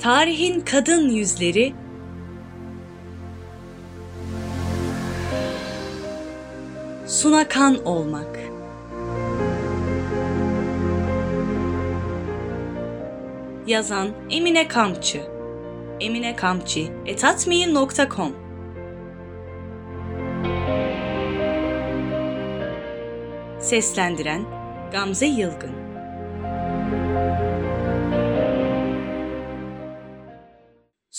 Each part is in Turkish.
Tarihin kadın yüzleri. Sunakan olmak. Yazan Emine Kamçı Emine Kamçı etatmail.com Seslendiren Gamze Yılgın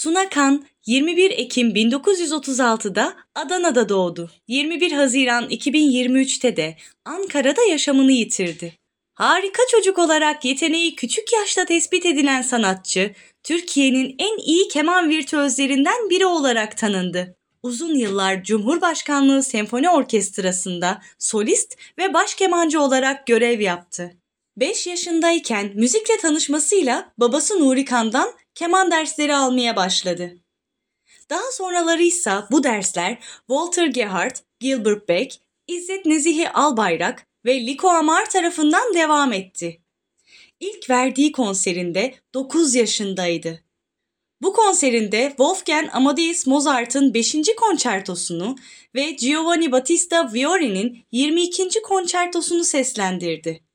Suna Kan 21 Ekim 1936'da Adana'da doğdu. 21 Haziran 2023'te de Ankara'da yaşamını yitirdi. Harika çocuk olarak yeteneği küçük yaşta tespit edilen sanatçı, Türkiye'nin en iyi keman virtüözlerinden biri olarak tanındı. Uzun yıllar Cumhurbaşkanlığı Senfoni Orkestrası'nda solist ve baş kemancı olarak görev yaptı. 5 yaşındayken müzikle tanışmasıyla babası Nuri Kan'dan keman dersleri almaya başladı. Daha sonraları ise bu dersler Walter Gerhard, Gilbert Beck, İzzet Nezihi Albayrak ve Liko Amar tarafından devam etti. İlk verdiği konserinde 9 yaşındaydı. Bu konserinde Wolfgang Amadeus Mozart'ın 5. konçertosunu ve Giovanni Battista Viori'nin 22. konçertosunu seslendirdi.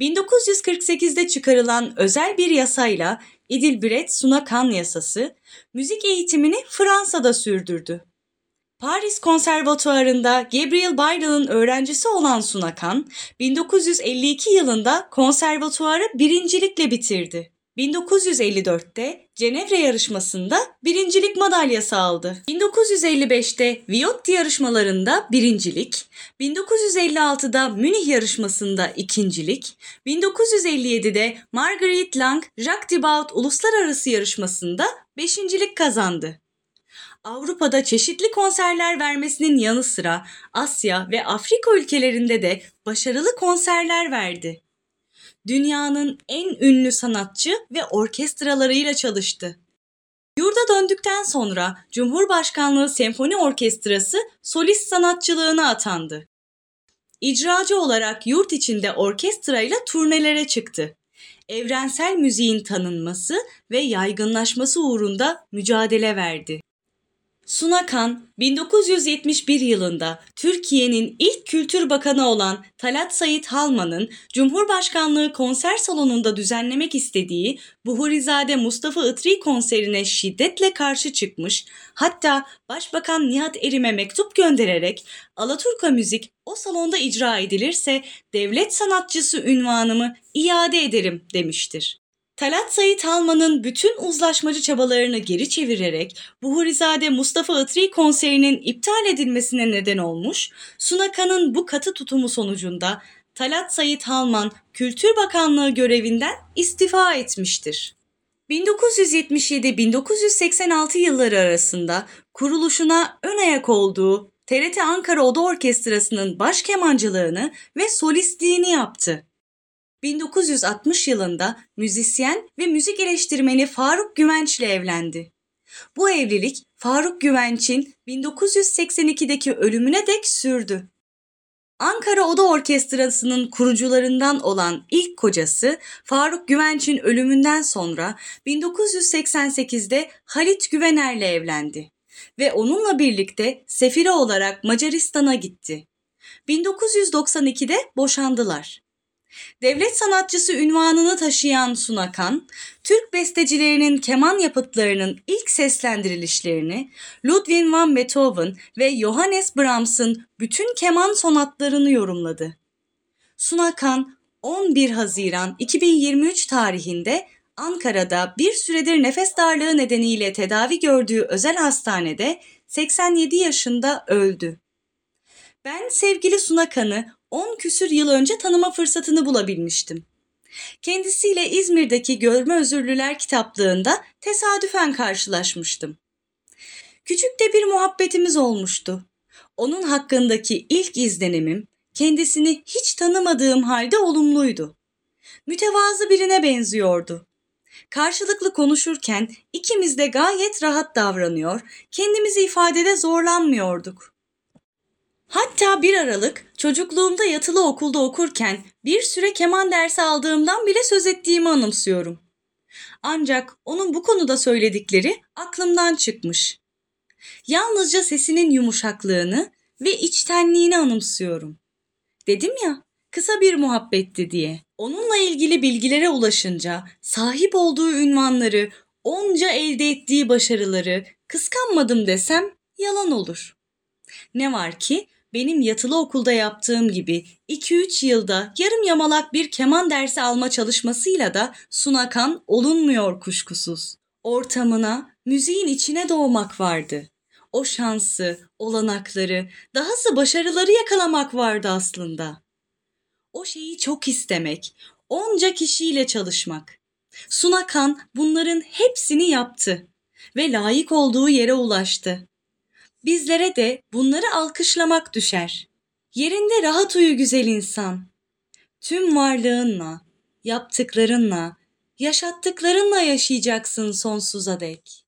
1948'de çıkarılan özel bir yasayla Edilbret Sunakan yasası müzik eğitimini Fransa'da sürdürdü. Paris Konservatuarı'nda Gabriel Byron'ın öğrencisi olan Sunakan, 1952 yılında konservatuarı birincilikle bitirdi. 1954'te Cenevre yarışmasında birincilik madalyası aldı. 1955'te Viotti yarışmalarında birincilik, 1956'da Münih yarışmasında ikincilik, 1957'de Marguerite Lang Jacques Thibaut uluslararası yarışmasında beşincilik kazandı. Avrupa'da çeşitli konserler vermesinin yanı sıra Asya ve Afrika ülkelerinde de başarılı konserler verdi dünyanın en ünlü sanatçı ve orkestralarıyla çalıştı. Yurda döndükten sonra Cumhurbaşkanlığı Senfoni Orkestrası solist sanatçılığına atandı. İcracı olarak yurt içinde orkestrayla turnelere çıktı. Evrensel müziğin tanınması ve yaygınlaşması uğrunda mücadele verdi. Sunakan 1971 yılında Türkiye'nin ilk kültür bakanı olan Talat Sayit Halman'ın Cumhurbaşkanlığı konser salonunda düzenlemek istediği Buhurizade Mustafa Itri konserine şiddetle karşı çıkmış, hatta Başbakan Nihat Erim'e mektup göndererek Alaturka müzik o salonda icra edilirse devlet sanatçısı ünvanımı iade ederim demiştir. Talat Sayit Alman'ın bütün uzlaşmacı çabalarını geri çevirerek Buhurizade Mustafa Itri konserinin iptal edilmesine neden olmuş, Sunakan'ın bu katı tutumu sonucunda Talat Sayit Halman Kültür Bakanlığı görevinden istifa etmiştir. 1977-1986 yılları arasında kuruluşuna ön ayak olduğu TRT Ankara Oda Orkestrası'nın baş kemancılığını ve solistliğini yaptı. 1960 yılında müzisyen ve müzik eleştirmeni Faruk Güvenç ile evlendi. Bu evlilik Faruk Güvenç'in 1982'deki ölümüne dek sürdü. Ankara Oda Orkestrası'nın kurucularından olan ilk kocası Faruk Güvenç'in ölümünden sonra 1988'de Halit Güvener'le evlendi ve onunla birlikte sefire olarak Macaristan'a gitti. 1992'de boşandılar. Devlet sanatçısı ünvanını taşıyan Sunakan, Türk bestecilerinin keman yapıtlarının ilk seslendirilişlerini Ludwig van Beethoven ve Johannes Brahms'ın bütün keman sonatlarını yorumladı. Sunakan 11 Haziran 2023 tarihinde Ankara'da bir süredir nefes darlığı nedeniyle tedavi gördüğü özel hastanede 87 yaşında öldü. Ben sevgili Sunakan'ı 10 küsür yıl önce tanıma fırsatını bulabilmiştim. Kendisiyle İzmir'deki Görme Özürlüler kitaplığında tesadüfen karşılaşmıştım. Küçük de bir muhabbetimiz olmuştu. Onun hakkındaki ilk izlenimim kendisini hiç tanımadığım halde olumluydu. Mütevazı birine benziyordu. Karşılıklı konuşurken ikimiz de gayet rahat davranıyor, kendimizi ifadede zorlanmıyorduk. Hatta bir aralık çocukluğumda yatılı okulda okurken bir süre keman dersi aldığımdan bile söz ettiğimi anımsıyorum. Ancak onun bu konuda söyledikleri aklımdan çıkmış. Yalnızca sesinin yumuşaklığını ve içtenliğini anımsıyorum. Dedim ya, kısa bir muhabbetti diye. Onunla ilgili bilgilere ulaşınca sahip olduğu ünvanları, onca elde ettiği başarıları kıskanmadım desem yalan olur. Ne var ki benim yatılı okulda yaptığım gibi 2-3 yılda yarım yamalak bir keman dersi alma çalışmasıyla da sunakan olunmuyor kuşkusuz. Ortamına, müziğin içine doğmak vardı. O şansı, olanakları, dahası başarıları yakalamak vardı aslında. O şeyi çok istemek, onca kişiyle çalışmak. Sunakan bunların hepsini yaptı ve layık olduğu yere ulaştı. Bizlere de bunları alkışlamak düşer. Yerinde rahat uyu güzel insan. Tüm varlığınla, yaptıklarınla, yaşattıklarınla yaşayacaksın sonsuza dek.